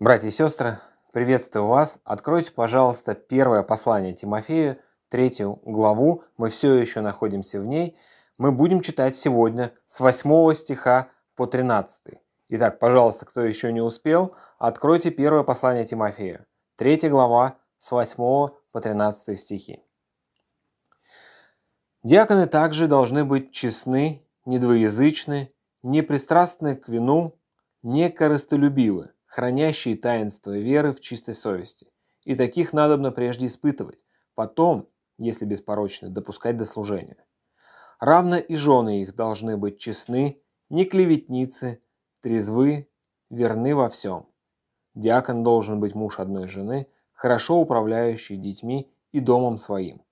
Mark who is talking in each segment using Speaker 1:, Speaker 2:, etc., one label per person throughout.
Speaker 1: Братья и сестры, приветствую вас. Откройте, пожалуйста, первое послание Тимофею, третью главу. Мы все еще находимся в ней. Мы будем читать сегодня с 8 стиха по 13. Итак, пожалуйста, кто еще не успел, откройте первое послание Тимофею, третья глава с 8 по 13 стихи. Диаконы также должны быть честны, недвоязычны, непристрастны к вину, некорыстолюбивы, хранящие таинство веры в чистой совести. И таких надобно прежде испытывать, потом, если беспорочны, допускать до служения. Равно и жены их должны быть честны, не клеветницы, трезвы, верны во всем. Диакон должен быть муж одной жены, хорошо управляющий детьми и домом своим.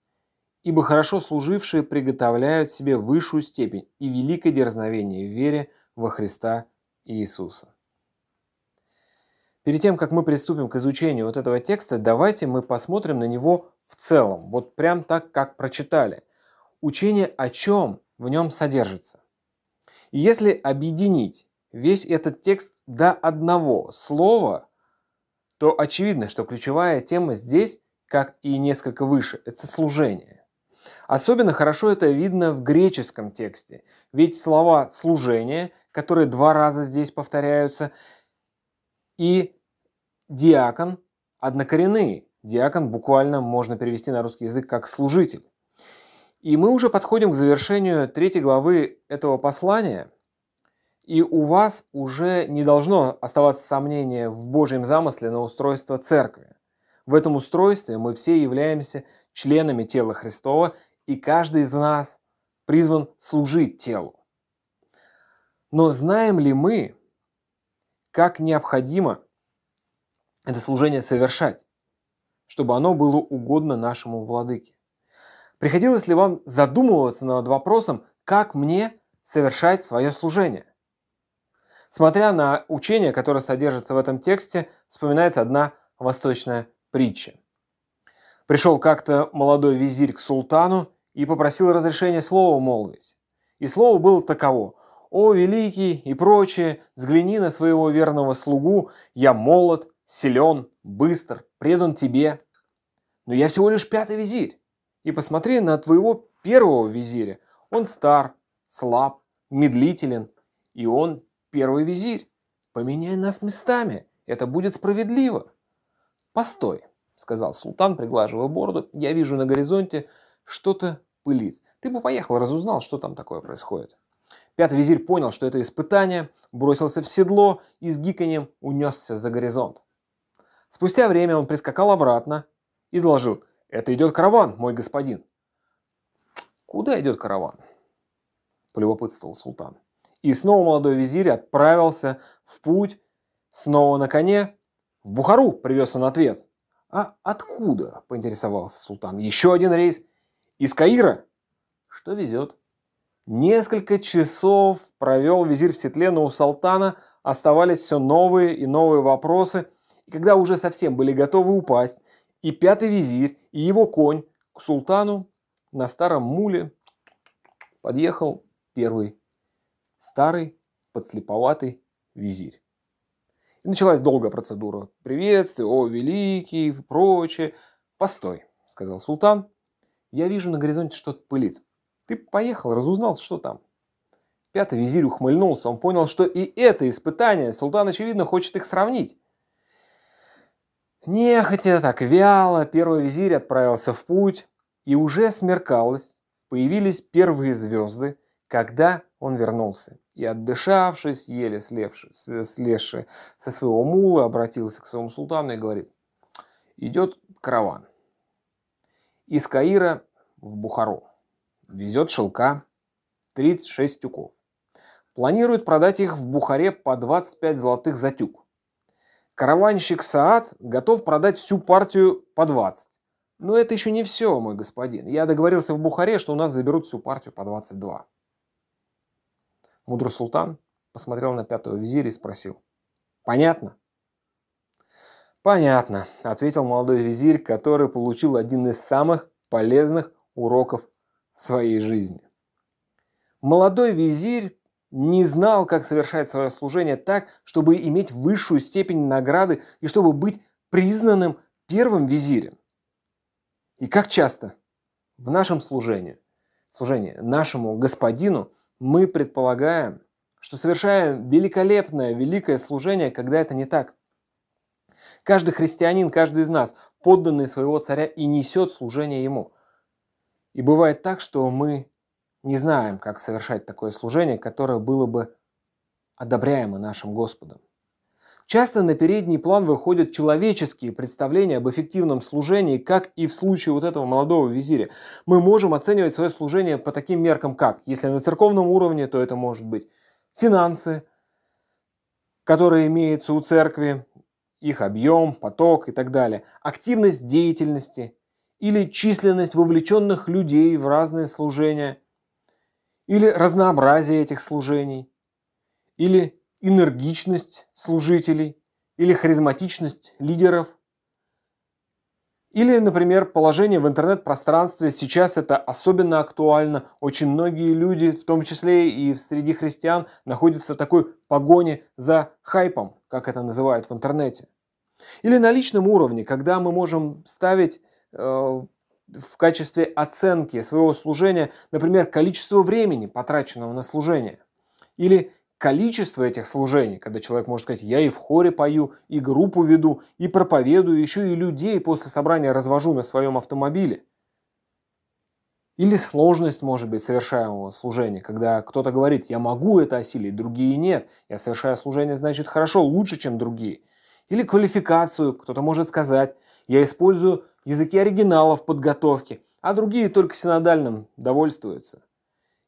Speaker 1: Ибо хорошо служившие приготовляют себе высшую степень и великое дерзновение в вере во Христа Иисуса. Перед тем, как мы приступим к изучению вот этого текста, давайте мы посмотрим на него в целом, вот прям так, как прочитали. Учение о чем в нем содержится. И если объединить весь этот текст до одного слова, то очевидно, что ключевая тема здесь, как и несколько выше, это служение. Особенно хорошо это видно в греческом тексте, ведь слова «служение», которые два раза здесь повторяются, и диакон однокоренные. Диакон буквально можно перевести на русский язык как служитель. И мы уже подходим к завершению третьей главы этого послания, и у вас уже не должно оставаться сомнения в Божьем замысле на устройство церкви. В этом устройстве мы все являемся членами тела Христова, и каждый из нас призван служить телу. Но знаем ли мы, как необходимо это служение совершать, чтобы оно было угодно нашему владыке. Приходилось ли вам задумываться над вопросом, как мне совершать свое служение? Смотря на учение, которое содержится в этом тексте, вспоминается одна восточная притча. Пришел как-то молодой визирь к султану и попросил разрешения слова молвить. И слово было таково. «О, великий!» и прочее, взгляни на своего верного слугу, я молод, силен, быстр, предан тебе. Но я всего лишь пятый визирь. И посмотри на твоего первого визиря. Он стар, слаб, медлителен, и он первый визирь. Поменяй нас местами, это будет справедливо. Постой, сказал султан, приглаживая бороду. Я вижу на горизонте что-то пылит. Ты бы поехал, разузнал, что там такое происходит. Пятый визирь понял, что это испытание, бросился в седло и с гиканьем унесся за горизонт. Спустя время он прискакал обратно и доложил, это идет караван, мой господин. Куда идет караван? Полюбопытствовал султан. И снова молодой визирь отправился в путь, снова на коне. В Бухару привез он ответ. А откуда? Поинтересовался султан. Еще один рейс. Из Каира. Что везет? Несколько часов провел визирь в седле, но у султана оставались все новые и новые вопросы – и когда уже совсем были готовы упасть, и пятый визирь, и его конь к султану на старом муле подъехал первый старый подслеповатый визирь. И началась долгая процедура. Приветствие, о, великий, прочее. Постой, сказал султан. Я вижу на горизонте что-то пылит. Ты поехал, разузнал, что там. Пятый визирь ухмыльнулся. Он понял, что и это испытание султан, очевидно, хочет их сравнить. Нехотя, так вяло, первый визирь отправился в путь, и уже смеркалось, появились первые звезды, когда он вернулся. И отдышавшись, еле слезший со своего мула, обратился к своему султану и говорит, идет караван из Каира в Бухару. Везет шелка 36 тюков. Планирует продать их в Бухаре по 25 золотых за тюк. Караванщик Саад готов продать всю партию по 20. Но это еще не все, мой господин. Я договорился в Бухаре, что у нас заберут всю партию по 22. Мудрый султан посмотрел на пятого визиря и спросил. Понятно? Понятно, ответил молодой визирь, который получил один из самых полезных уроков в своей жизни. Молодой визирь не знал, как совершать свое служение так, чтобы иметь высшую степень награды и чтобы быть признанным первым визирем. И как часто в нашем служении, служении нашему господину мы предполагаем, что совершаем великолепное, великое служение, когда это не так. Каждый христианин, каждый из нас, подданный своего царя и несет служение ему. И бывает так, что мы не знаем, как совершать такое служение, которое было бы одобряемо нашим Господом. Часто на передний план выходят человеческие представления об эффективном служении, как и в случае вот этого молодого визиря. Мы можем оценивать свое служение по таким меркам, как, если на церковном уровне, то это может быть финансы, которые имеются у церкви, их объем, поток и так далее, активность деятельности или численность вовлеченных людей в разные служения – или разнообразие этих служений, или энергичность служителей, или харизматичность лидеров, или, например, положение в интернет-пространстве. Сейчас это особенно актуально. Очень многие люди, в том числе и среди христиан, находятся в такой погоне за хайпом, как это называют в интернете. Или на личном уровне, когда мы можем ставить э, в качестве оценки своего служения, например, количество времени, потраченного на служение, или количество этих служений, когда человек может сказать, я и в хоре пою, и группу веду, и проповедую, еще и людей после собрания развожу на своем автомобиле. Или сложность, может быть, совершаемого служения, когда кто-то говорит, я могу это осилить, другие нет, я совершаю служение, значит, хорошо, лучше, чем другие. Или квалификацию, кто-то может сказать, я использую языки оригиналов подготовки, а другие только синодальным довольствуются.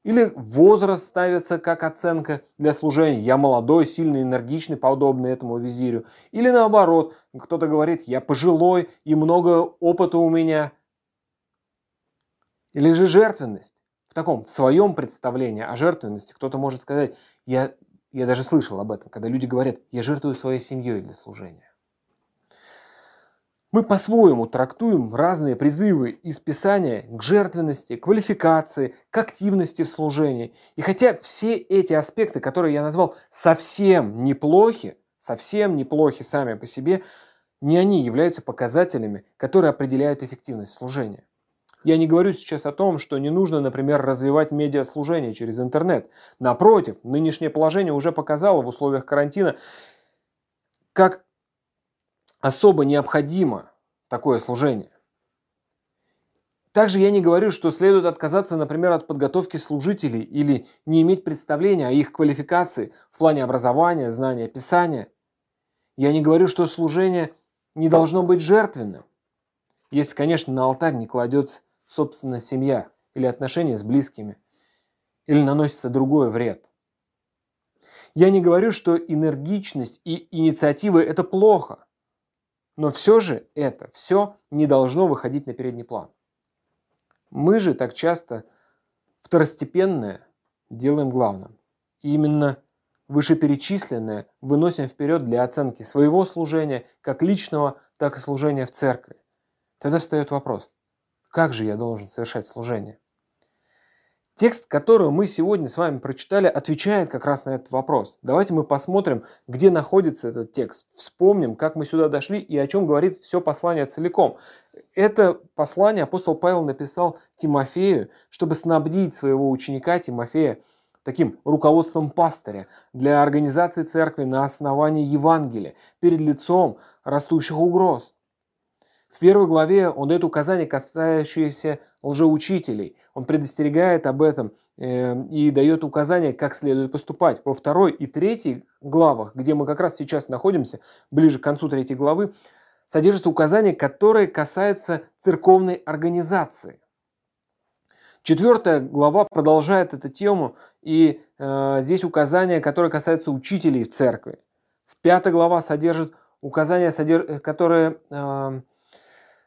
Speaker 1: Или возраст ставится как оценка для служения. Я молодой, сильный, энергичный, подобный этому визирю. Или наоборот, кто-то говорит, я пожилой и много опыта у меня. Или же жертвенность. В таком, в своем представлении о жертвенности кто-то может сказать, я, я даже слышал об этом, когда люди говорят, я жертвую своей семьей для служения. Мы по-своему трактуем разные призывы из Писания к жертвенности, квалификации, к активности в служении. И хотя все эти аспекты, которые я назвал, совсем неплохи, совсем неплохи сами по себе, не они являются показателями, которые определяют эффективность служения. Я не говорю сейчас о том, что не нужно, например, развивать медиаслужение через интернет. Напротив, нынешнее положение уже показало в условиях карантина, как особо необходимо такое служение. Также я не говорю, что следует отказаться, например, от подготовки служителей или не иметь представления о их квалификации в плане образования, знания Писания. Я не говорю, что служение не должно быть жертвенным, если, конечно, на алтарь не кладется собственная семья или отношения с близкими, или наносится другой вред. Я не говорю, что энергичность и инициатива – это плохо – но все же это все не должно выходить на передний план. Мы же так часто второстепенное делаем главным. И именно вышеперечисленное выносим вперед для оценки своего служения, как личного, так и служения в церкви. Тогда встает вопрос, как же я должен совершать служение? Текст, который мы сегодня с вами прочитали, отвечает как раз на этот вопрос. Давайте мы посмотрим, где находится этот текст. Вспомним, как мы сюда дошли и о чем говорит все послание целиком. Это послание апостол Павел написал Тимофею, чтобы снабдить своего ученика Тимофея таким руководством пастыря для организации церкви на основании Евангелия перед лицом растущих угроз. В первой главе он дает указания, касающиеся лжеучителей. Он предостерегает об этом э, и дает указания, как следует поступать. Во второй и третьей главах, где мы как раз сейчас находимся, ближе к концу третьей главы, содержатся указания, которые касаются церковной организации. Четвертая глава продолжает эту тему, и э, здесь указания, которые касаются учителей в церкви. В пятой глава содержит указания, содерж... которые э,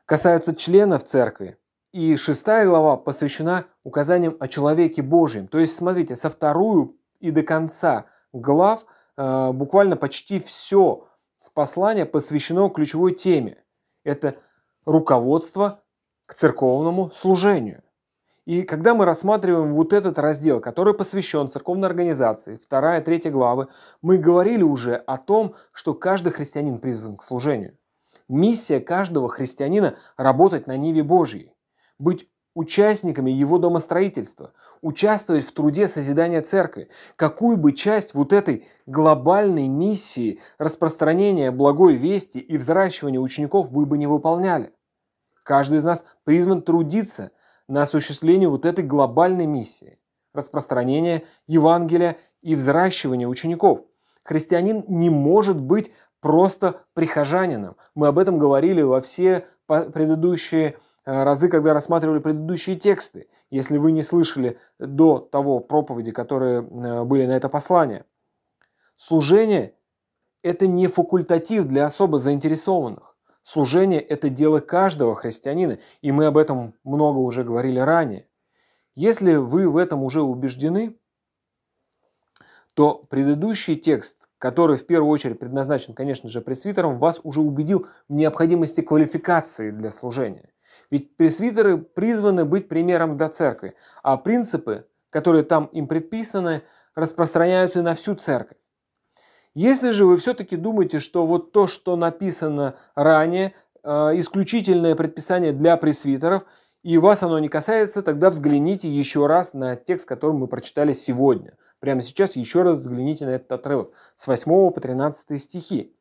Speaker 1: касаются членов церкви. И шестая глава посвящена указаниям о человеке Божьем. То есть, смотрите, со вторую и до конца глав э, буквально почти все послание посвящено ключевой теме. Это руководство к церковному служению. И когда мы рассматриваем вот этот раздел, который посвящен церковной организации, вторая, третья главы, мы говорили уже о том, что каждый христианин призван к служению. Миссия каждого христианина – работать на Ниве Божьей, быть участниками его домостроительства, участвовать в труде созидания церкви. Какую бы часть вот этой глобальной миссии распространения благой вести и взращивания учеников вы бы не выполняли. Каждый из нас призван трудиться на осуществление вот этой глобальной миссии – распространения Евангелия и взращивания учеников. Христианин не может быть просто прихожанином. Мы об этом говорили во все предыдущие разы, когда рассматривали предыдущие тексты, если вы не слышали до того проповеди, которые э, были на это послание. Служение – это не факультатив для особо заинтересованных. Служение – это дело каждого христианина, и мы об этом много уже говорили ранее. Если вы в этом уже убеждены, то предыдущий текст который в первую очередь предназначен, конечно же, пресвитерам, вас уже убедил в необходимости квалификации для служения. Ведь пресвитеры призваны быть примером для церкви, а принципы, которые там им предписаны, распространяются на всю церковь. Если же вы все-таки думаете, что вот то, что написано ранее, э, исключительное предписание для пресвитеров, и вас оно не касается, тогда взгляните еще раз на текст, который мы прочитали сегодня – Прямо сейчас еще раз взгляните на этот отрывок с 8 по 13 стихи.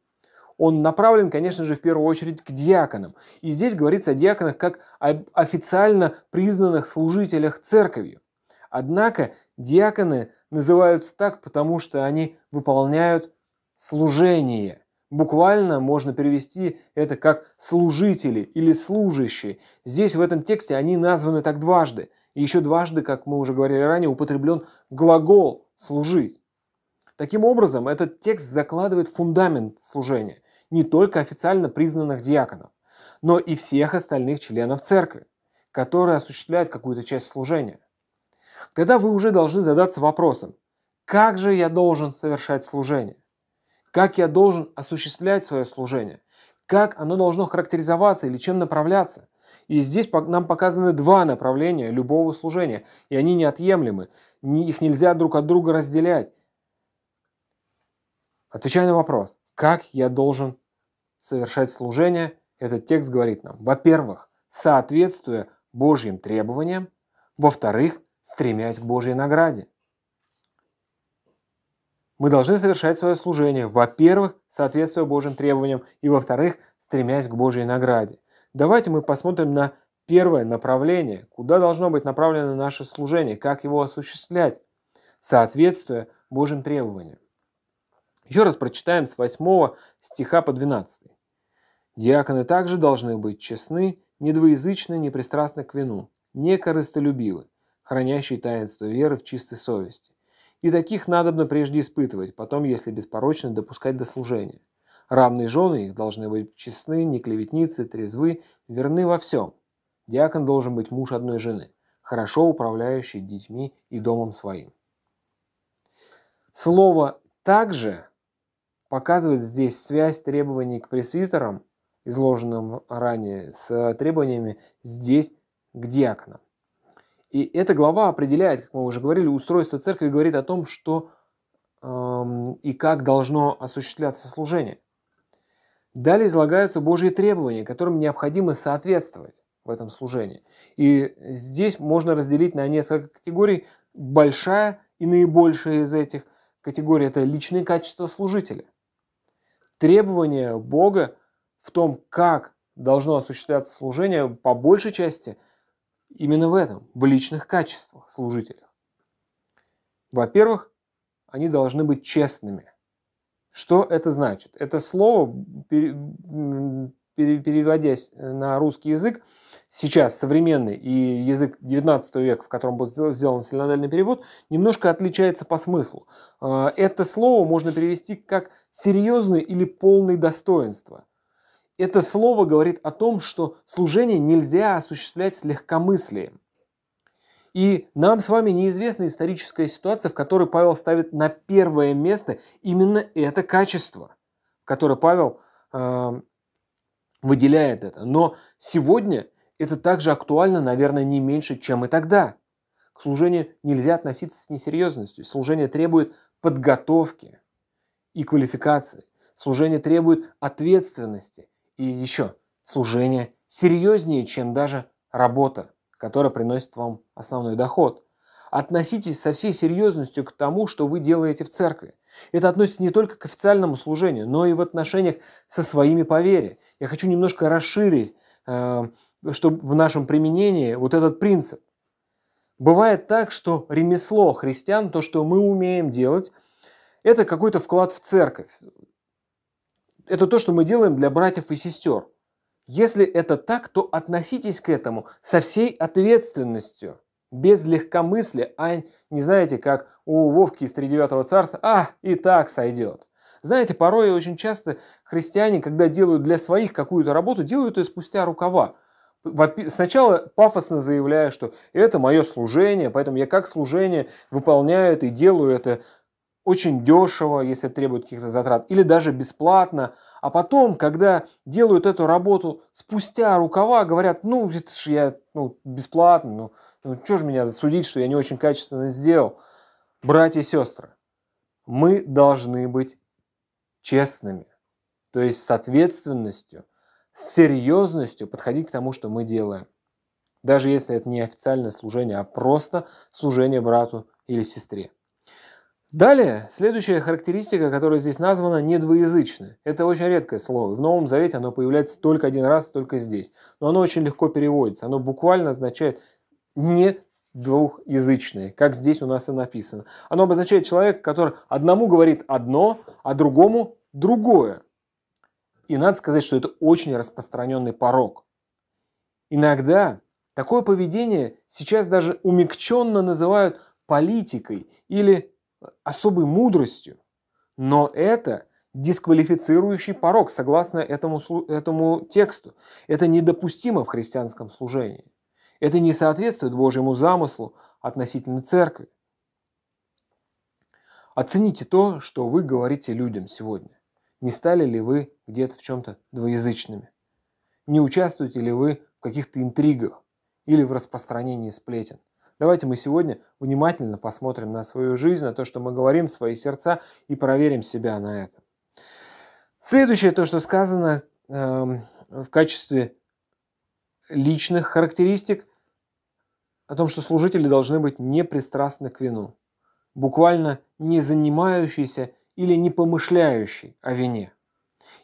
Speaker 1: Он направлен, конечно же, в первую очередь к диаконам. И здесь говорится о диаконах как об официально признанных служителях церковью. Однако диаконы называются так, потому что они выполняют служение. Буквально можно перевести это как служители или служащие. Здесь в этом тексте они названы так дважды. И еще дважды, как мы уже говорили ранее, употреблен глагол служить. Таким образом, этот текст закладывает фундамент служения не только официально признанных диаконов, но и всех остальных членов церкви, которые осуществляют какую-то часть служения. Тогда вы уже должны задаться вопросом, как же я должен совершать служение? Как я должен осуществлять свое служение? Как оно должно характеризоваться или чем направляться? И здесь нам показаны два направления любого служения, и они неотъемлемы их нельзя друг от друга разделять. Отвечая на вопрос, как я должен совершать служение, этот текст говорит нам, во-первых, соответствуя Божьим требованиям, во-вторых, стремясь к Божьей награде. Мы должны совершать свое служение, во-первых, соответствуя Божьим требованиям, и во-вторых, стремясь к Божьей награде. Давайте мы посмотрим на Первое направление. Куда должно быть направлено наше служение? Как его осуществлять? Соответствуя Божьим требованиям. Еще раз прочитаем с 8 стиха по 12. Диаконы также должны быть честны, недвоязычны, непристрастны к вину, не корыстолюбивы, хранящие таинство веры в чистой совести. И таких надобно прежде испытывать, потом, если беспорочно, допускать до служения. Равные жены их должны быть честны, не клеветницы, трезвы, верны во всем. Диакон должен быть муж одной жены, хорошо управляющий детьми и домом своим. Слово «также» показывает здесь связь требований к пресвитерам, изложенным ранее, с требованиями здесь к диаконам. И эта глава определяет, как мы уже говорили, устройство церкви говорит о том, что эм, и как должно осуществляться служение. Далее излагаются Божьи требования, которым необходимо соответствовать в этом служении. И здесь можно разделить на несколько категорий. Большая и наибольшая из этих категорий – это личные качества служителя. Требования Бога в том, как должно осуществляться служение, по большей части именно в этом, в личных качествах служителя. Во-первых, они должны быть честными. Что это значит? Это слово, переводясь на русский язык, сейчас современный и язык 19 века, в котором был сделан синодальный перевод, немножко отличается по смыслу. А, это слово можно перевести как серьезное или полное достоинство. Это слово говорит о том, что служение нельзя осуществлять с легкомыслием. И нам с вами неизвестна историческая ситуация, в которой Павел ставит на первое место именно это качество, которое Павел э, выделяет это. Но сегодня это также актуально, наверное, не меньше, чем и тогда. К служению нельзя относиться с несерьезностью. Служение требует подготовки и квалификации. Служение требует ответственности. И еще, служение серьезнее, чем даже работа, которая приносит вам основной доход. Относитесь со всей серьезностью к тому, что вы делаете в церкви. Это относится не только к официальному служению, но и в отношениях со своими по вере. Я хочу немножко расширить э, что в нашем применении вот этот принцип. Бывает так, что ремесло христиан, то, что мы умеем делать, это какой-то вклад в церковь. Это то, что мы делаем для братьев и сестер. Если это так, то относитесь к этому со всей ответственностью, без легкомыслия, а не знаете, как у Вовки из Тридевятого царства, а, и так сойдет. Знаете, порой очень часто христиане, когда делают для своих какую-то работу, делают ее спустя рукава сначала пафосно заявляю, что это мое служение, поэтому я как служение выполняю это и делаю это очень дешево, если требует каких-то затрат, или даже бесплатно. А потом, когда делают эту работу спустя рукава, говорят, ну, это же я ну, бесплатно, ну, ну что же меня судить, что я не очень качественно сделал. Братья и сестры, мы должны быть честными, то есть с ответственностью с серьезностью подходить к тому, что мы делаем. Даже если это не официальное служение, а просто служение брату или сестре. Далее, следующая характеристика, которая здесь названа, недвоязычное. Это очень редкое слово. В Новом Завете оно появляется только один раз, только здесь. Но оно очень легко переводится. Оно буквально означает не двухязычное, как здесь у нас и написано. Оно обозначает человека, который одному говорит одно, а другому другое. И надо сказать, что это очень распространенный порог. Иногда такое поведение сейчас даже умягченно называют политикой или особой мудростью. Но это дисквалифицирующий порог, согласно этому, этому тексту. Это недопустимо в христианском служении. Это не соответствует Божьему замыслу относительно церкви. Оцените то, что вы говорите людям сегодня. Не стали ли вы где-то в чем-то двоязычными? Не участвуете ли вы в каких-то интригах или в распространении сплетен? Давайте мы сегодня внимательно посмотрим на свою жизнь, на то, что мы говорим, свои сердца и проверим себя на это. Следующее, то, что сказано э, в качестве личных характеристик, о том, что служители должны быть непристрастны к вину, буквально не занимающиеся или не помышляющий о вине.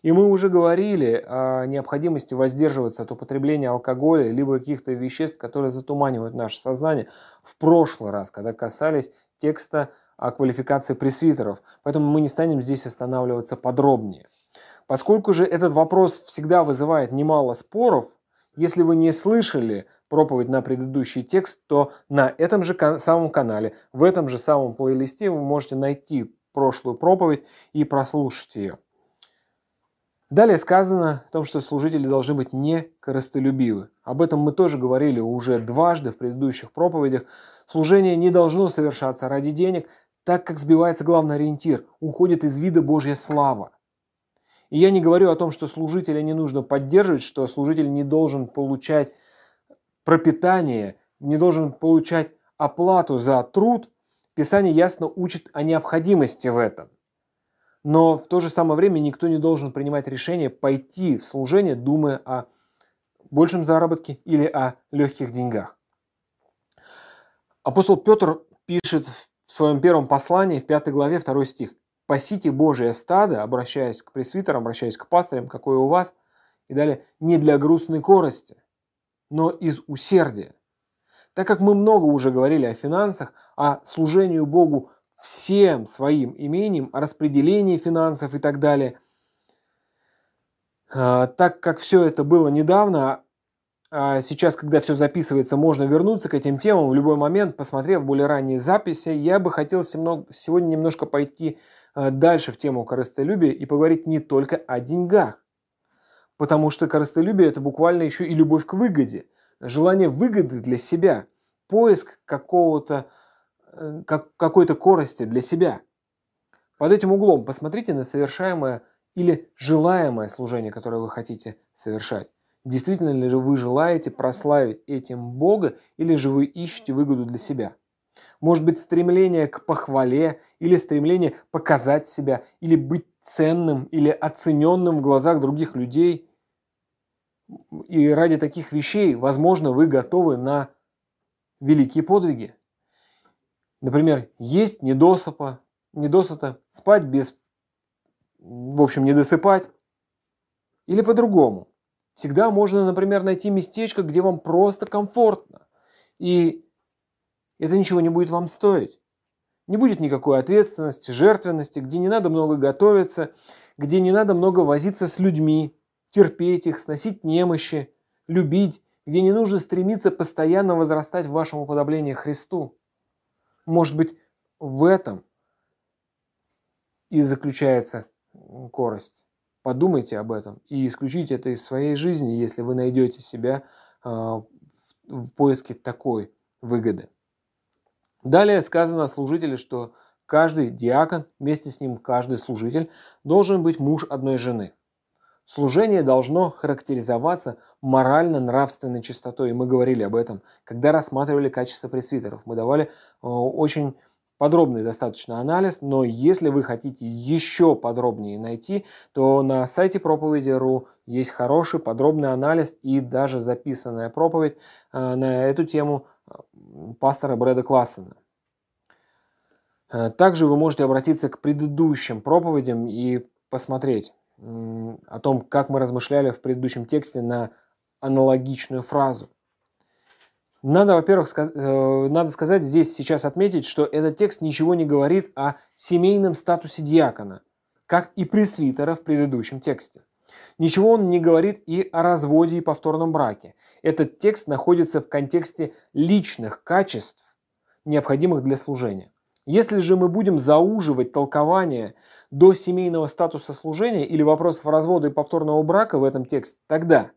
Speaker 1: И мы уже говорили о необходимости воздерживаться от употребления алкоголя либо каких-то веществ, которые затуманивают наше сознание в прошлый раз, когда касались текста о квалификации пресвитеров. Поэтому мы не станем здесь останавливаться подробнее. Поскольку же этот вопрос всегда вызывает немало споров, если вы не слышали проповедь на предыдущий текст, то на этом же самом канале, в этом же самом плейлисте вы можете найти прошлую проповедь и прослушать ее. Далее сказано о том, что служители должны быть не корыстолюбивы. Об этом мы тоже говорили уже дважды в предыдущих проповедях. Служение не должно совершаться ради денег, так как сбивается главный ориентир, уходит из вида Божья слава. И я не говорю о том, что служителя не нужно поддерживать, что служитель не должен получать пропитание, не должен получать оплату за труд, Писание ясно учит о необходимости в этом. Но в то же самое время никто не должен принимать решение пойти в служение, думая о большем заработке или о легких деньгах. Апостол Петр пишет в своем первом послании, в пятой главе, второй стих. «Пасите Божие стадо, обращаясь к пресвитерам, обращаясь к пастырям, какое у вас». И далее, не для грустной корости, но из усердия. Так как мы много уже говорили о финансах, о служении Богу всем своим имением, о распределении финансов и так далее, а, так как все это было недавно, а сейчас, когда все записывается, можно вернуться к этим темам в любой момент, посмотрев более ранние записи. Я бы хотел сегодня немножко пойти а, дальше в тему корыстолюбия и поговорить не только о деньгах. Потому что корыстолюбие – это буквально еще и любовь к выгоде – желание выгоды для себя, поиск какого-то, э, как, какой-то корости для себя. Под этим углом посмотрите на совершаемое или желаемое служение, которое вы хотите совершать. Действительно ли же вы желаете прославить этим Бога или же вы ищете выгоду для себя? Может быть, стремление к похвале или стремление показать себя, или быть ценным, или оцененным в глазах других людей. И ради таких вещей, возможно, вы готовы на великие подвиги. Например, есть недосыпа, недосыта, спать без, в общем, не досыпать. Или по-другому. Всегда можно, например, найти местечко, где вам просто комфортно. И это ничего не будет вам стоить. Не будет никакой ответственности, жертвенности, где не надо много готовиться, где не надо много возиться с людьми, терпеть их, сносить немощи, любить, где не нужно стремиться постоянно возрастать в вашем уподоблении Христу. Может быть, в этом и заключается корость. Подумайте об этом и исключите это из своей жизни, если вы найдете себя а, в поиске такой выгоды. Далее сказано о служителе, что каждый диакон, вместе с ним каждый служитель, должен быть муж одной жены. Служение должно характеризоваться морально-нравственной чистотой. И мы говорили об этом, когда рассматривали качество пресвитеров. Мы давали э, очень подробный достаточно анализ, но если вы хотите еще подробнее найти, то на сайте проповеди.ру есть хороший подробный анализ и даже записанная проповедь э, на эту тему э, пастора Брэда Классена. Также вы можете обратиться к предыдущим проповедям и посмотреть о том, как мы размышляли в предыдущем тексте на аналогичную фразу. Надо, во-первых, э, надо сказать здесь сейчас отметить, что этот текст ничего не говорит о семейном статусе диакона, как и пресвитера в предыдущем тексте. Ничего он не говорит и о разводе и повторном браке. Этот текст находится в контексте личных качеств, необходимых для служения. Если же мы будем зауживать толкование до семейного статуса служения или вопросов развода и повторного брака в этом тексте, тогда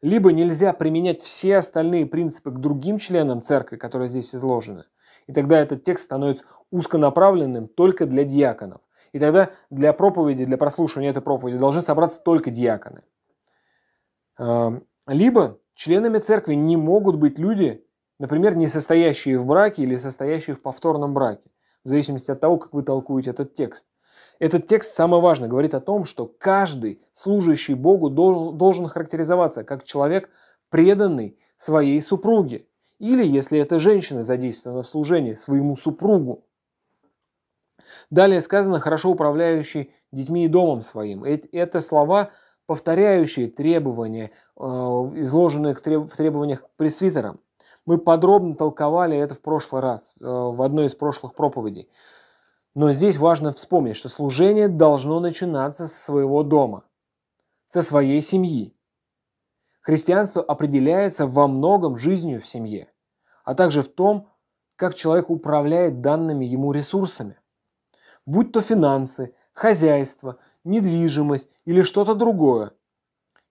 Speaker 1: либо нельзя применять все остальные принципы к другим членам церкви, которые здесь изложены, и тогда этот текст становится узконаправленным только для диаконов. И тогда для проповеди, для прослушивания этой проповеди должны собраться только диаконы. Эм, либо членами церкви не могут быть люди, например, не состоящие в браке или состоящие в повторном браке, в зависимости от того, как вы толкуете этот текст. Этот текст, самое важное, говорит о том, что каждый служащий Богу должен характеризоваться как человек, преданный своей супруге. Или, если это женщина задействована в служении, своему супругу. Далее сказано «хорошо управляющий детьми и домом своим». Это слова, повторяющие требования, э, изложенные в требованиях к пресвитерам. Мы подробно толковали это в прошлый раз, э, в одной из прошлых проповедей. Но здесь важно вспомнить, что служение должно начинаться со своего дома, со своей семьи. Христианство определяется во многом жизнью в семье, а также в том, как человек управляет данными ему ресурсами. Будь то финансы, хозяйство, недвижимость или что-то другое.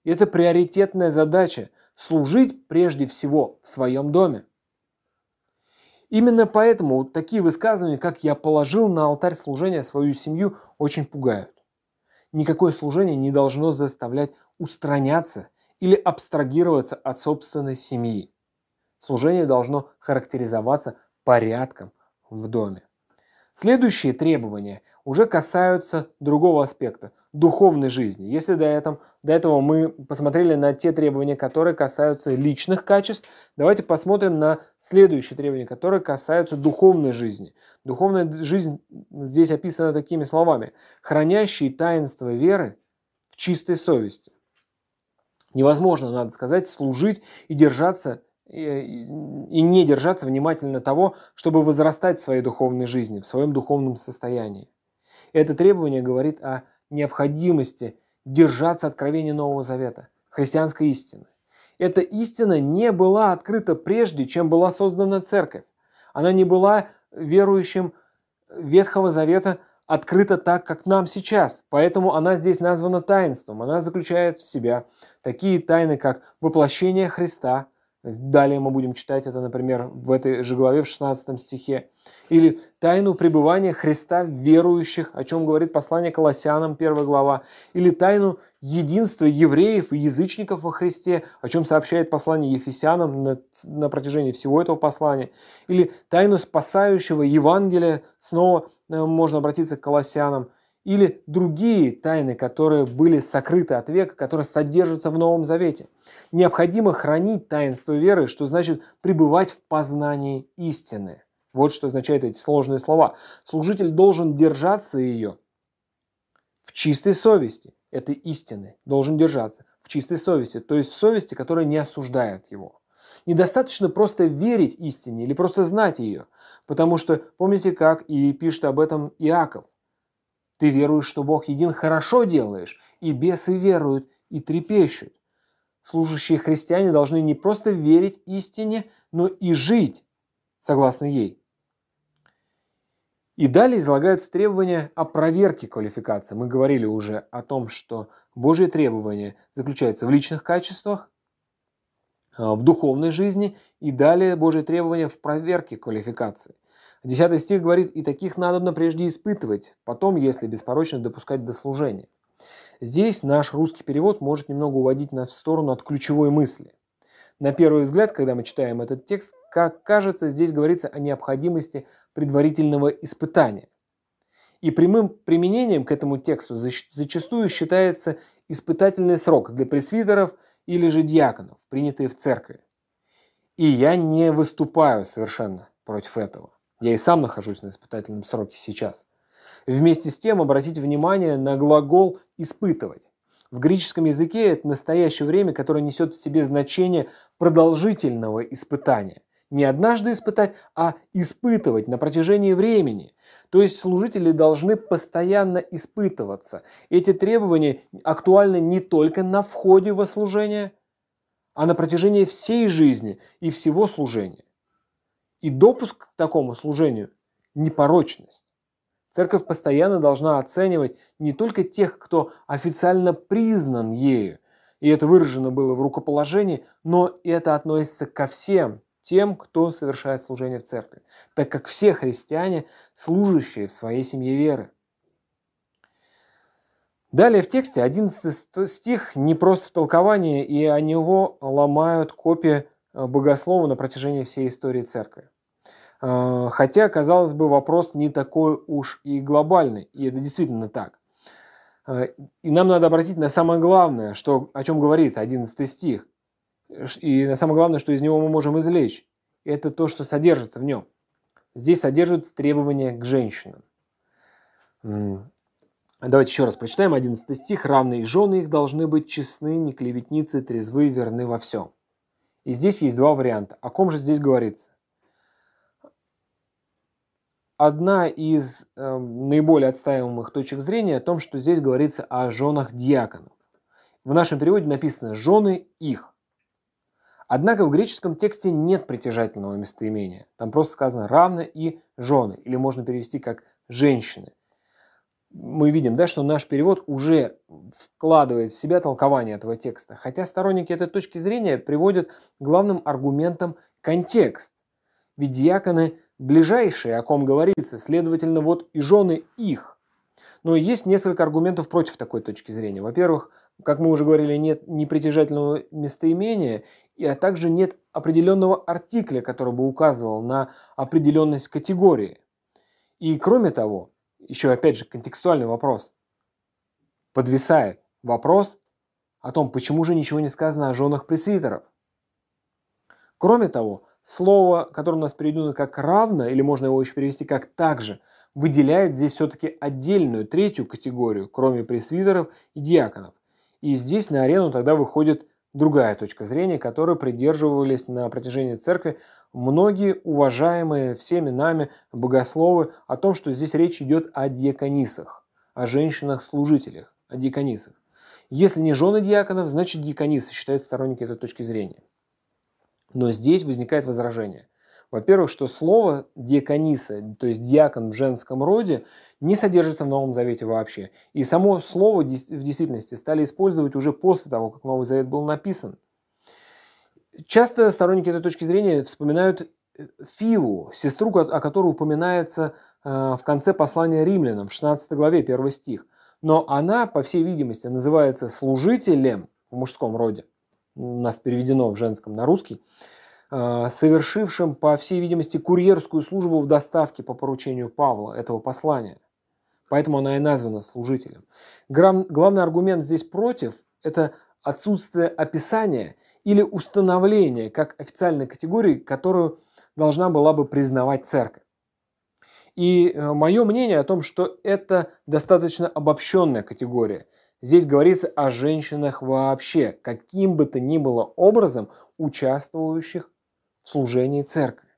Speaker 1: Это приоритетная задача – служить прежде всего в своем доме. Именно поэтому такие высказывания, как «я положил на алтарь служения свою семью», очень пугают. Никакое служение не должно заставлять устраняться или абстрагироваться от собственной семьи. Служение должно характеризоваться порядком в доме. Следующие требования уже касаются другого аспекта – духовной жизни. Если до этого, до этого мы посмотрели на те требования, которые касаются личных качеств, давайте посмотрим на следующие требования, которые касаются духовной жизни. Духовная жизнь здесь описана такими словами. Хранящие таинство веры в чистой совести. Невозможно, надо сказать, служить и держаться и не держаться внимательно того, чтобы возрастать в своей духовной жизни, в своем духовном состоянии. Это требование говорит о необходимости держаться откровения Нового Завета, христианской истины. Эта истина не была открыта прежде, чем была создана церковь. Она не была верующим Ветхого Завета открыта так, как нам сейчас. Поэтому она здесь названа таинством. Она заключает в себя такие тайны, как воплощение Христа, Далее мы будем читать это, например, в этой же главе, в 16 стихе. Или тайну пребывания Христа в верующих, о чем говорит послание Колоссянам, 1 глава. Или тайну единства евреев и язычников во Христе, о чем сообщает послание Ефесянам на, на протяжении всего этого послания. Или тайну спасающего Евангелия, снова э, можно обратиться к Колоссянам или другие тайны, которые были сокрыты от века, которые содержатся в Новом Завете. Необходимо хранить таинство веры, что значит пребывать в познании истины. Вот что означают эти сложные слова. Служитель должен держаться ее в чистой совести, этой истины, должен держаться в чистой совести, то есть в совести, которая не осуждает его. Недостаточно просто верить истине или просто знать ее, потому что помните, как и пишет об этом Иаков. Ты веруешь, что Бог един, хорошо делаешь, и бесы веруют и трепещут. Служащие христиане должны не просто верить истине, но и жить согласно ей. И далее излагаются требования о проверке квалификации. Мы говорили уже о том, что Божьи требования заключаются в личных качествах, в духовной жизни, и далее Божьи требования в проверке квалификации. Десятый стих говорит, «И таких надобно прежде испытывать, потом, если беспорочно допускать до служения». Здесь наш русский перевод может немного уводить нас в сторону от ключевой мысли. На первый взгляд, когда мы читаем этот текст, как кажется, здесь говорится о необходимости предварительного испытания. И прямым применением к этому тексту зачастую считается испытательный срок для пресвитеров или же диаконов, принятые в церкви. И я не выступаю совершенно против этого. Я и сам нахожусь на испытательном сроке сейчас. Вместе с тем обратите внимание на глагол «испытывать». В греческом языке это настоящее время, которое несет в себе значение продолжительного испытания. Не однажды испытать, а испытывать на протяжении времени. То есть служители должны постоянно испытываться. Эти требования актуальны не только на входе во служение, а на протяжении всей жизни и всего служения. И допуск к такому служению – непорочность. Церковь постоянно должна оценивать не только тех, кто официально признан ею, и это выражено было в рукоположении, но это относится ко всем тем, кто совершает служение в церкви, так как все христиане – служащие в своей семье веры. Далее в тексте 11 стих не просто в толковании, и о него ломают копии богослова на протяжении всей истории церкви. А, хотя, казалось бы, вопрос не такой уж и глобальный, и это действительно так. А, и нам надо обратить на самое главное, что, о чем говорит 11 стих, и на самое главное, что из него мы можем извлечь. Это то, что содержится в нем. Здесь содержатся требования к женщинам. Давайте еще раз прочитаем 11 стих. «Равные жены их должны быть честны, не клеветницы, трезвы, верны во всем». И здесь есть два варианта. О ком же здесь говорится? Одна из э, наиболее отстаиваемых точек зрения о том, что здесь говорится о женах диаконов. В нашем переводе написано «жены их». Однако в греческом тексте нет притяжательного местоимения. Там просто сказано «равно» и «жены», или можно перевести как «женщины». Мы видим, да, что наш перевод уже вкладывает в себя толкование этого текста, хотя сторонники этой точки зрения приводят главным аргументом контекст. Ведь диаконы ближайшие, о ком говорится, следовательно, вот и жены их. Но есть несколько аргументов против такой точки зрения. Во-первых, как мы уже говорили, нет непритяжательного местоимения, а также нет определенного артикля, который бы указывал на определенность категории. И кроме того, еще опять же контекстуальный вопрос. Подвисает вопрос о том, почему же ничего не сказано о женах пресвитеров. Кроме того, Слово, которое у нас переведено как равно, или можно его еще перевести как также, выделяет здесь все-таки отдельную, третью категорию, кроме пресвитеров и диаконов. И здесь на арену тогда выходит другая точка зрения, которой придерживались на протяжении церкви многие уважаемые всеми нами богословы о том, что здесь речь идет о диаконисах, о женщинах-служителях, о диаконисах. Если не жены диаконов, значит диаконисы, считают сторонники этой точки зрения. Но здесь возникает возражение. Во-первых, что слово диакониса, то есть диакон в женском роде, не содержится в Новом Завете вообще. И само слово в действительности стали использовать уже после того, как Новый Завет был написан. Часто сторонники этой точки зрения вспоминают э, Фиву, сестру, о которой упоминается э, в конце послания римлянам, в 16 главе, 1 стих. Но она, по всей видимости, называется служителем в мужском роде. У нас переведено в женском на русский. Э, совершившим, по всей видимости, курьерскую службу в доставке по поручению Павла этого послания. Поэтому она и названа служителем. Главный аргумент здесь против – это отсутствие описания или установления как официальной категории, которую должна была бы признавать церковь. И э, мое мнение о том, что это достаточно обобщенная категория. Здесь говорится о женщинах вообще, каким бы то ни было образом участвующих в служении церкви.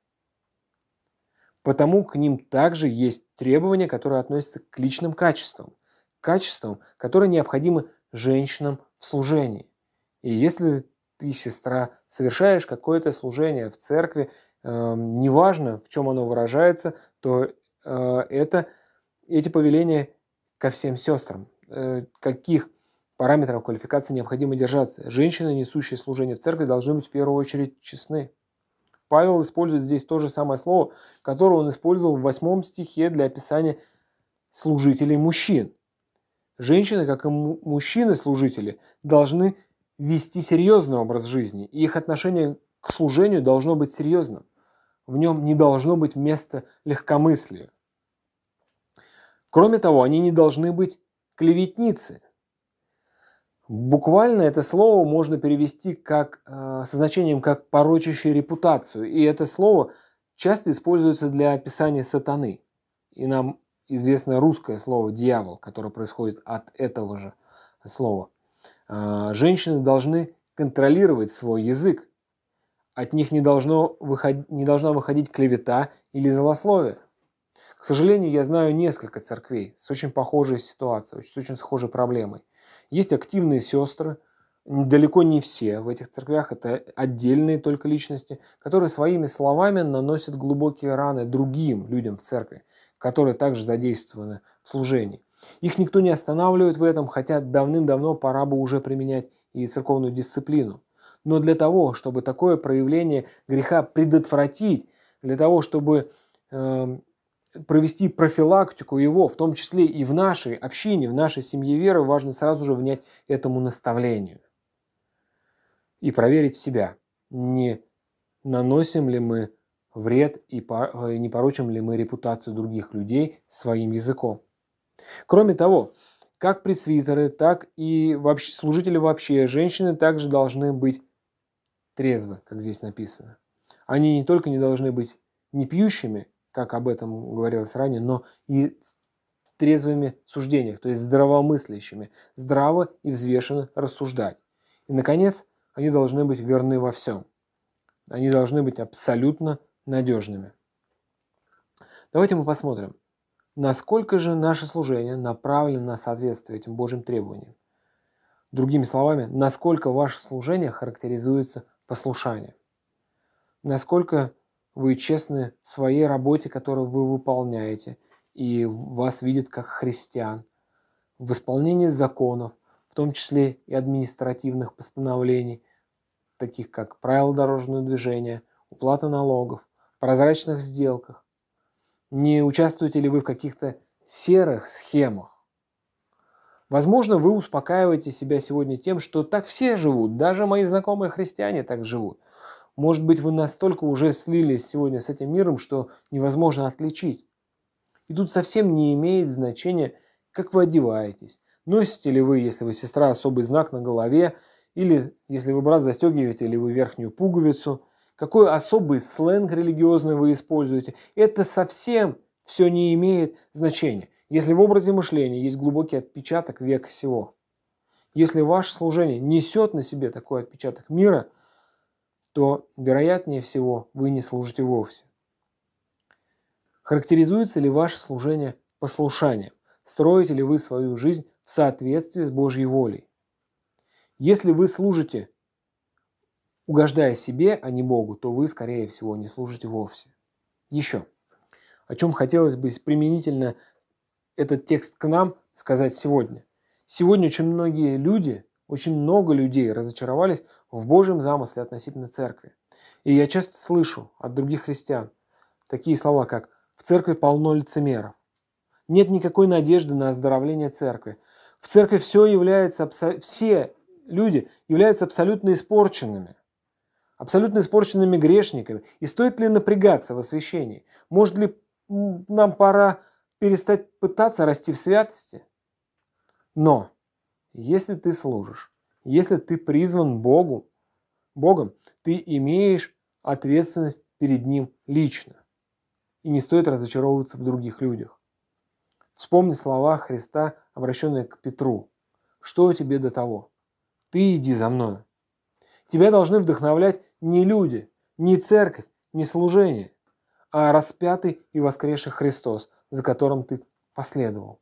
Speaker 1: Потому к ним также есть требования, которые относятся к личным качествам. Качествам, которые необходимы женщинам в служении. И если ты, сестра, совершаешь какое-то служение в церкви, э, неважно, в чем оно выражается, то э, это, эти повеления ко всем сестрам. Э, каких параметров квалификации необходимо держаться? Женщины, несущие служение в церкви, должны быть в первую очередь честны. Павел использует здесь то же самое слово, которое он использовал в восьмом стихе для описания служителей мужчин. Женщины, как и мужчины-служители, должны вести серьезный образ жизни, и их отношение к служению должно быть серьезным. В нем не должно быть места легкомыслию. Кроме того, они не должны быть клеветницы. Буквально это слово можно перевести как, э, со значением как порочащий репутацию. И это слово часто используется для описания сатаны. И нам известно русское слово «дьявол», которое происходит от этого же слова. Э, женщины должны контролировать свой язык. От них не, должно выходить, не должна выходить клевета или злословие. Сожалению, я знаю несколько церквей с очень похожей ситуацией, с очень схожей проблемой – есть активные сестры, далеко не все в этих церквях, это отдельные только личности, которые своими словами наносят глубокие раны другим людям в церкви, которые также задействованы в служении. Их никто не останавливает в этом, хотя давным-давно пора бы уже применять и церковную дисциплину. Но для того, чтобы такое проявление греха предотвратить, для того, чтобы э, провести профилактику его, в том числе и в нашей общине, в нашей семье веры, важно сразу же внять этому наставлению. И проверить себя, не наносим ли мы вред и не порочим ли мы репутацию других людей своим языком. Кроме того, как пресвитеры, так и вообще, служители вообще, женщины также должны быть трезвы, как здесь написано. Они не только не должны быть не пьющими, как об этом говорилось ранее, но и трезвыми суждениях, то есть здравомыслящими, здраво и взвешенно рассуждать. И, наконец, они должны быть верны во всем. Они должны быть абсолютно надежными. Давайте мы посмотрим, насколько же наше служение направлено на соответствие этим Божьим требованиям. Другими словами, насколько ваше служение характеризуется послушанием. Насколько вы честны в своей работе, которую вы выполняете, и вас видят как христиан, в исполнении законов, в том числе и административных постановлений, таких как правила дорожного движения, уплата налогов, прозрачных сделках. Не участвуете ли вы в каких-то серых схемах? Возможно, вы успокаиваете себя сегодня тем, что так все живут, даже мои знакомые христиане так живут. Может быть, вы настолько уже слились сегодня с этим миром, что невозможно отличить. И тут совсем не имеет значения, как вы одеваетесь. Носите ли вы, если вы сестра, особый знак на голове, или если вы брат, застегиваете ли вы верхнюю пуговицу, какой особый сленг религиозный вы используете. Это совсем все не имеет значения. Если в образе мышления есть глубокий отпечаток века всего, если ваше служение несет на себе такой отпечаток мира – то, вероятнее всего, вы не служите вовсе. Характеризуется ли ваше служение послушанием? Строите ли вы свою жизнь в соответствии с Божьей волей? Если вы служите, угождая себе, а не Богу, то вы, скорее всего, не служите вовсе. Еще, о чем хотелось бы применительно этот текст к нам сказать сегодня. Сегодня очень многие люди очень много людей разочаровались в Божьем замысле относительно церкви. И я часто слышу от других христиан такие слова, как «в церкви полно лицемеров», «нет никакой надежды на оздоровление церкви», «в церкви все является, все люди являются абсолютно испорченными», абсолютно испорченными грешниками. И стоит ли напрягаться в освящении? Может ли нам пора перестать пытаться расти в святости? Но если ты служишь, если ты призван Богу, Богом, ты имеешь ответственность перед Ним лично. И не стоит разочаровываться в других людях. Вспомни слова Христа, обращенные к Петру. Что тебе до того? Ты иди за мною. Тебя должны вдохновлять не люди, не церковь, не служение, а распятый и воскресший Христос, за которым ты последовал.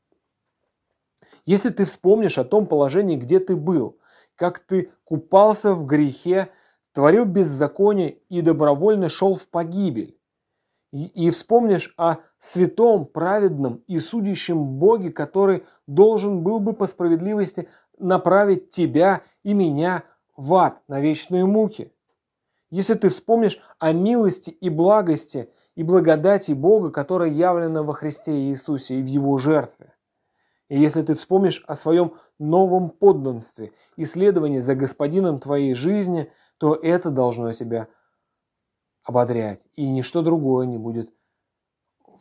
Speaker 1: Если ты вспомнишь о том положении, где ты был, как ты купался в грехе, творил беззаконие и добровольно шел в погибель, и, вспомнишь о святом, праведном и судящем Боге, который должен был бы по справедливости направить тебя и меня в ад на вечные муки. Если ты вспомнишь о милости и благости и благодати Бога, которая явлена во Христе Иисусе и в Его жертве. И если ты вспомнишь о своем новом подданстве и следовании за Господином твоей жизни, то это должно тебя ободрять, и ничто другое не будет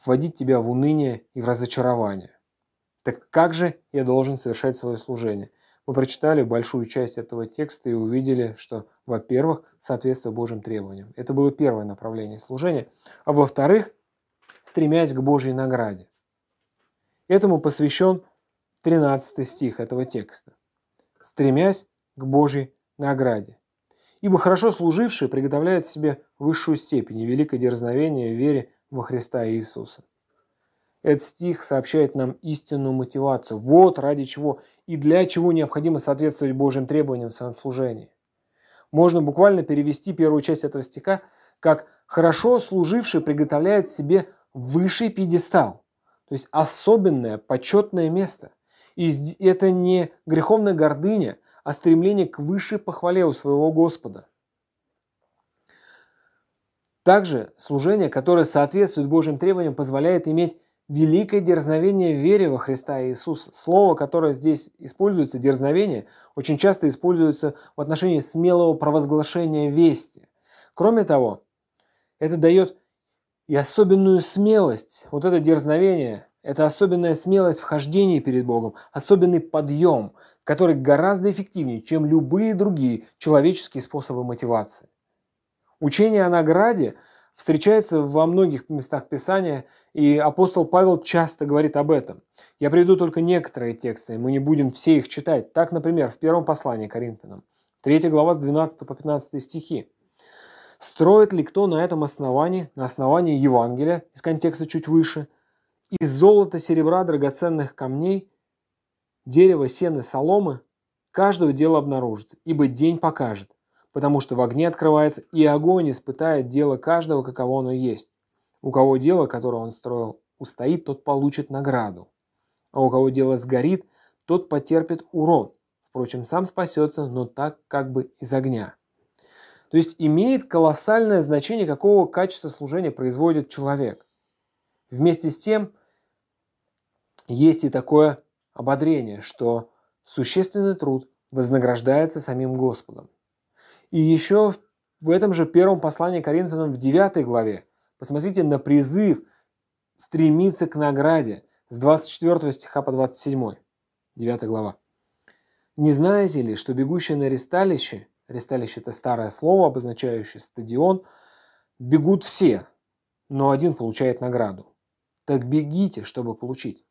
Speaker 1: вводить тебя в уныние и в разочарование. Так как же я должен совершать свое служение? Мы прочитали большую часть этого текста и увидели, что, во-первых, соответствие Божьим требованиям. Это было первое направление служения. А во-вторых, стремясь к Божьей награде. Этому посвящен 13 стих этого текста. Стремясь к Божьей награде. Ибо хорошо служившие приготовляют себе высшую степень и великое дерзновение в вере во Христа Иисуса. Этот стих сообщает нам истинную мотивацию. Вот ради чего и для чего необходимо соответствовать Божьим требованиям в своем служении. Можно буквально перевести первую часть этого стиха как «хорошо служивший приготовляет себе высший пьедестал», то есть особенное, почетное место. И это не греховная гордыня, а стремление к высшей похвале у своего Господа. Также служение, которое соответствует Божьим требованиям, позволяет иметь великое дерзновение в вере во Христа Иисуса. Слово, которое здесь используется, дерзновение, очень часто используется в отношении смелого провозглашения вести. Кроме того, это дает и особенную смелость. Вот это дерзновение, это особенная смелость в хождении перед Богом, особенный подъем, который гораздо эффективнее, чем любые другие человеческие способы мотивации. Учение о награде – встречается во многих местах Писания, и апостол Павел часто говорит об этом. Я приведу только некоторые тексты, мы не будем все их читать. Так, например, в первом послании Коринфянам, 3 глава с 12 по 15 стихи. Строит ли кто на этом основании, на основании Евангелия, из контекста чуть выше, из золота, серебра, драгоценных камней, дерева, сены, соломы, каждого дела обнаружится, ибо день покажет, потому что в огне открывается, и огонь испытает дело каждого, каково оно есть. У кого дело, которое он строил, устоит, тот получит награду. А у кого дело сгорит, тот потерпит урон. Впрочем, сам спасется, но так как бы из огня. То есть имеет колоссальное значение, какого качества служения производит человек. Вместе с тем, есть и такое ободрение, что существенный труд вознаграждается самим Господом. И еще в этом же первом послании Коринфянам в 9 главе посмотрите на призыв стремиться к награде с 24 стиха по 27. 9 глава. «Не знаете ли, что бегущие на ресталище, ресталище – это старое слово, обозначающее стадион, бегут все, но один получает награду. Так бегите, чтобы получить.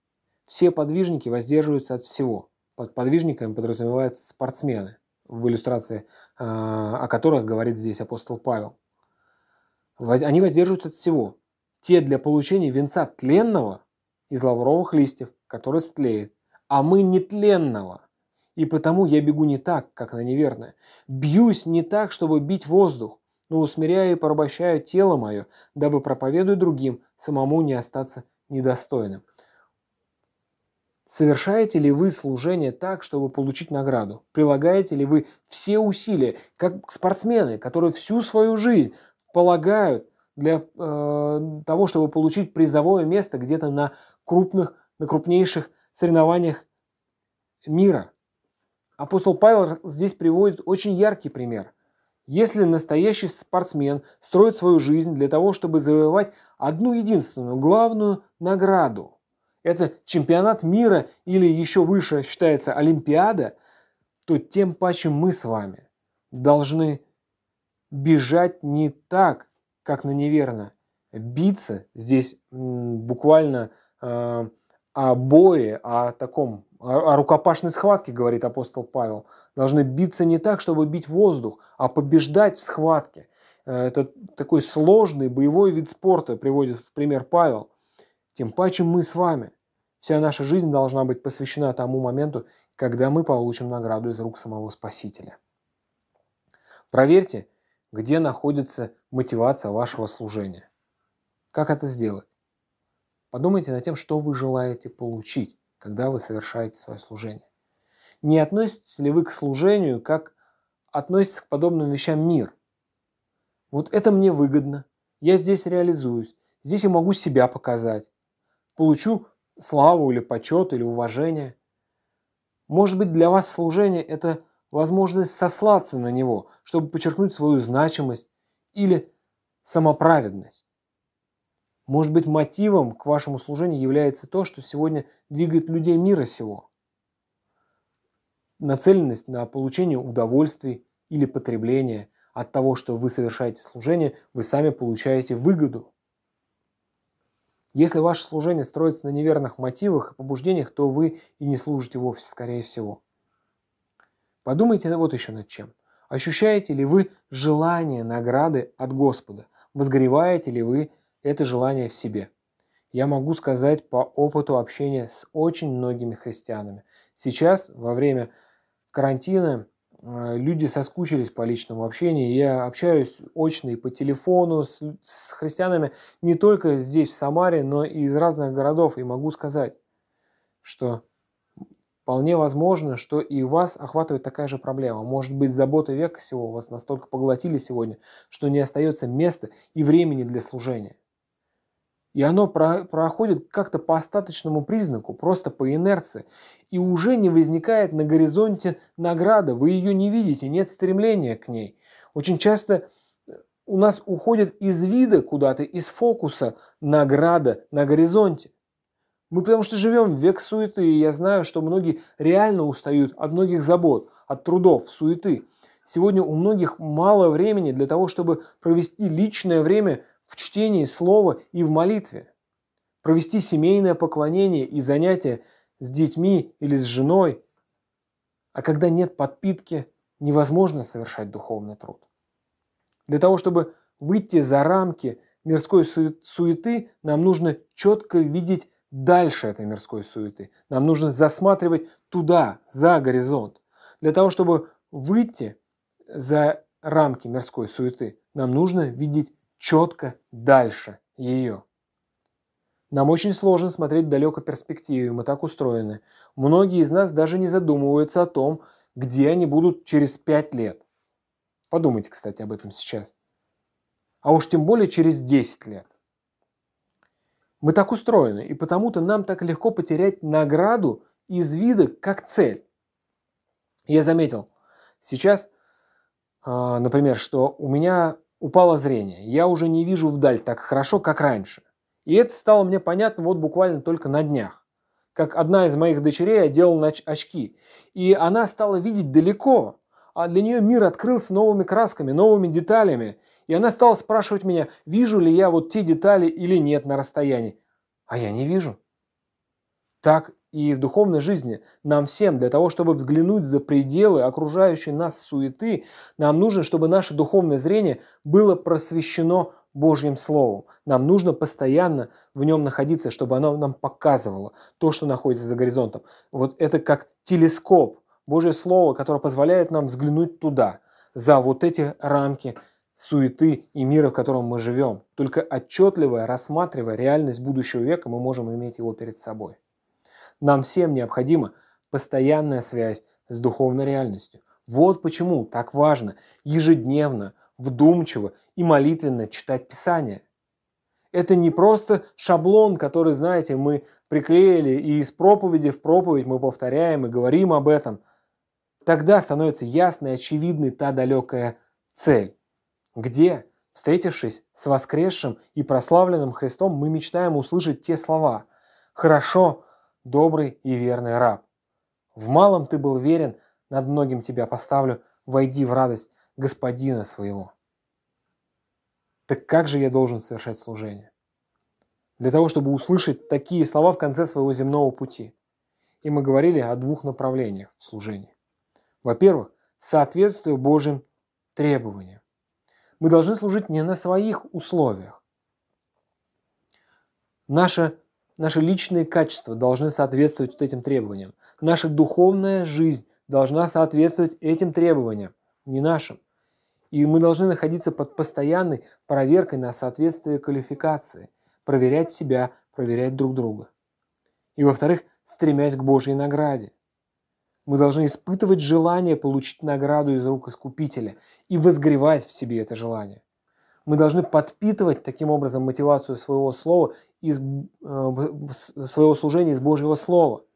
Speaker 1: Все подвижники воздерживаются от всего. Под подвижниками подразумеваются спортсмены в иллюстрации, а, о которых говорит здесь апостол Павел. Они воздерживают от всего. Те для получения венца тленного из лавровых листьев, который стлеет, а мы нетленного. И потому я бегу не так, как на неверное. Бьюсь не так, чтобы бить воздух, но усмиряю и порабощаю тело мое, дабы проповедуя другим, самому не остаться недостойным. Совершаете ли вы служение так, чтобы получить награду? Прилагаете ли вы все усилия, как спортсмены, которые всю свою жизнь полагают для э, того, чтобы получить призовое место где-то на крупных, на крупнейших соревнованиях мира? Апостол Павел здесь приводит очень яркий пример. Если настоящий спортсмен строит свою жизнь для того, чтобы завоевать одну единственную главную награду, это чемпионат мира или еще выше считается Олимпиада, то тем паче мы с вами должны бежать не так, как на неверно. Биться здесь буквально э, о бое, о таком, о, рукопашной схватке, говорит апостол Павел. Должны биться не так, чтобы бить воздух, а побеждать в схватке. Э, это такой сложный боевой вид спорта, приводит в пример Павел. Тем паче мы с вами. Вся наша жизнь должна быть посвящена тому моменту, когда мы получим награду из рук самого Спасителя. Проверьте, где находится мотивация вашего служения. Как это сделать? Подумайте над тем, что вы желаете получить, когда вы совершаете свое служение. Не относитесь ли вы к служению, как относится к подобным вещам мир? Вот это мне выгодно, я здесь реализуюсь, здесь я могу себя показать, получу славу или почет или уважение. Может быть, для вас служение – это возможность сослаться на него, чтобы подчеркнуть свою значимость или самоправедность. Может быть, мотивом к вашему служению является то, что сегодня двигает людей мира сего. Нацеленность на получение удовольствий или потребления от того, что вы совершаете служение, вы сами получаете выгоду. Если ваше служение строится на неверных мотивах и побуждениях, то вы и не служите вовсе, скорее всего. Подумайте вот еще над чем. Ощущаете ли вы желание награды от Господа? Возгореваете ли вы это желание в себе. Я могу сказать по опыту общения с очень многими христианами. Сейчас, во время карантина, люди соскучились по личному общению. Я общаюсь очно и по телефону с, с христианами не только здесь, в Самаре, но и из разных городов. И могу сказать, что Вполне возможно, что и вас охватывает такая же проблема. Может быть, заботы века сего вас настолько поглотили сегодня, что не остается места и времени для служения. И оно про проходит как-то по остаточному признаку, просто по инерции. И уже не возникает на горизонте награда, вы ее не видите, нет стремления к ней. Очень часто э, у нас уходит из вида куда-то, из фокуса награда на горизонте. Мы потому что живем в век суеты, и я знаю, что многие реально устают от многих забот, от трудов, суеты. Сегодня у многих мало времени для того, чтобы провести личное время в чтении слова и в молитве, провести семейное поклонение и занятия с детьми или с женой. А когда нет подпитки, невозможно совершать духовный труд. Для того, чтобы выйти за рамки мирской суеты, нам нужно четко видеть дальше этой мирской суеты. Нам нужно засматривать туда, за горизонт. Для того, чтобы выйти за рамки мирской суеты, нам нужно видеть четко дальше ее. Нам очень сложно смотреть далеко перспективе, мы так устроены. Многие из нас даже не задумываются о том, где они будут через пять лет. Подумайте, кстати, об этом сейчас. А уж тем более через 10 лет. Мы так устроены, и потому-то нам так легко потерять награду из вида как цель. Я заметил сейчас, а, например, что у меня упало зрение. Я уже не вижу вдаль так хорошо, как раньше. И это стало мне понятно вот буквально только на днях. Как одна из моих дочерей одела очки. И она стала видеть далеко. А для нее мир открылся новыми красками, новыми деталями. И она стала спрашивать меня, вижу ли я вот те детали или нет на расстоянии. А я не вижу. Так и в духовной жизни нам всем для того, чтобы взглянуть за пределы окружающей нас суеты, нам нужно, чтобы наше духовное зрение было просвещено Божьим Словом. Нам нужно постоянно в нем находиться, чтобы оно нам показывало то, что находится за горизонтом. Вот это как телескоп, Божье Слово, которое позволяет нам взглянуть туда, за вот эти рамки суеты и мира, в котором мы живем. Только отчетливо рассматривая реальность будущего века, мы можем иметь его перед собой. Нам всем необходима постоянная связь с духовной реальностью. Вот почему так важно ежедневно, вдумчиво и молитвенно читать Писание. Это не просто шаблон, который, знаете, мы приклеили и из проповеди в проповедь мы повторяем и говорим об этом. Тогда становится ясной и очевидной та далекая цель. Где, встретившись с воскресшим и прославленным Христом, мы мечтаем услышать те слова «Хорошо, добрый и верный раб». В малом ты был верен, над многим тебя поставлю, войди в радость господина своего. Так как же я должен совершать служение? Для того, чтобы услышать такие слова в конце своего земного пути. И мы говорили о двух направлениях в служении. Во-первых, соответствие Божьим требованиям. Мы должны служить не на своих условиях. Наше, наши личные качества должны соответствовать вот этим требованиям. Наша духовная жизнь должна соответствовать этим требованиям, не нашим. И мы должны находиться под постоянной проверкой на соответствие квалификации, проверять себя, проверять друг друга. И во-вторых, стремясь к Божьей награде. Мы должны испытывать желание получить награду из рук Искупителя и возгревать в себе это желание. Мы должны подпитывать таким образом мотивацию своего слова из э, своего служения из Божьего Слова –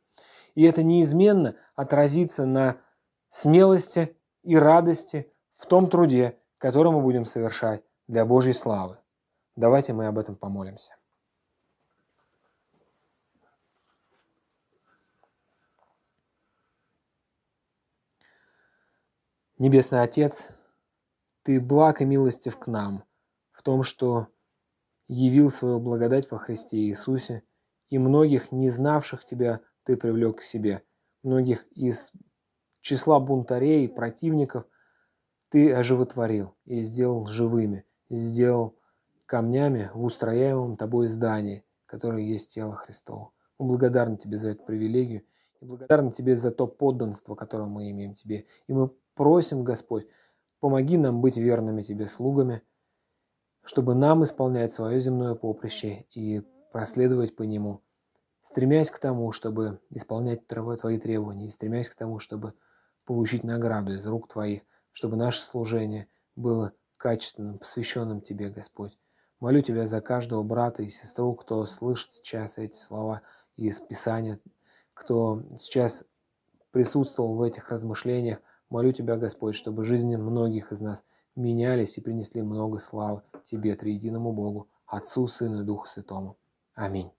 Speaker 1: и это неизменно отразится на смелости и радости в том труде, который мы будем совершать для Божьей славы. Давайте мы об этом помолимся. Небесный Отец, Ты благ и милостив к нам в том, что явил свою благодать во Христе Иисусе, и многих, не знавших Тебя, ты привлек к себе. Многих из числа бунтарей, противников ты оживотворил и сделал живыми, и сделал камнями в устрояемом тобой здании, которое есть тело Христово. Мы благодарны тебе за эту привилегию и благодарны тебе за то подданство, которое мы имеем тебе. И мы просим, Господь, помоги нам быть верными тебе слугами, чтобы нам исполнять свое земное поприще и проследовать по нему – стремясь к тому, чтобы исполнять Твои требования, и стремясь к тому, чтобы получить награду из рук Твоих, чтобы наше служение было качественным, посвященным Тебе, Господь. Молю Тебя за каждого брата и сестру, кто слышит сейчас эти слова из Писания, кто сейчас присутствовал в этих размышлениях. Молю Тебя, Господь, чтобы жизни многих из нас менялись и принесли много славы Тебе, Триединому Богу, Отцу, Сыну и Духу Святому. Аминь.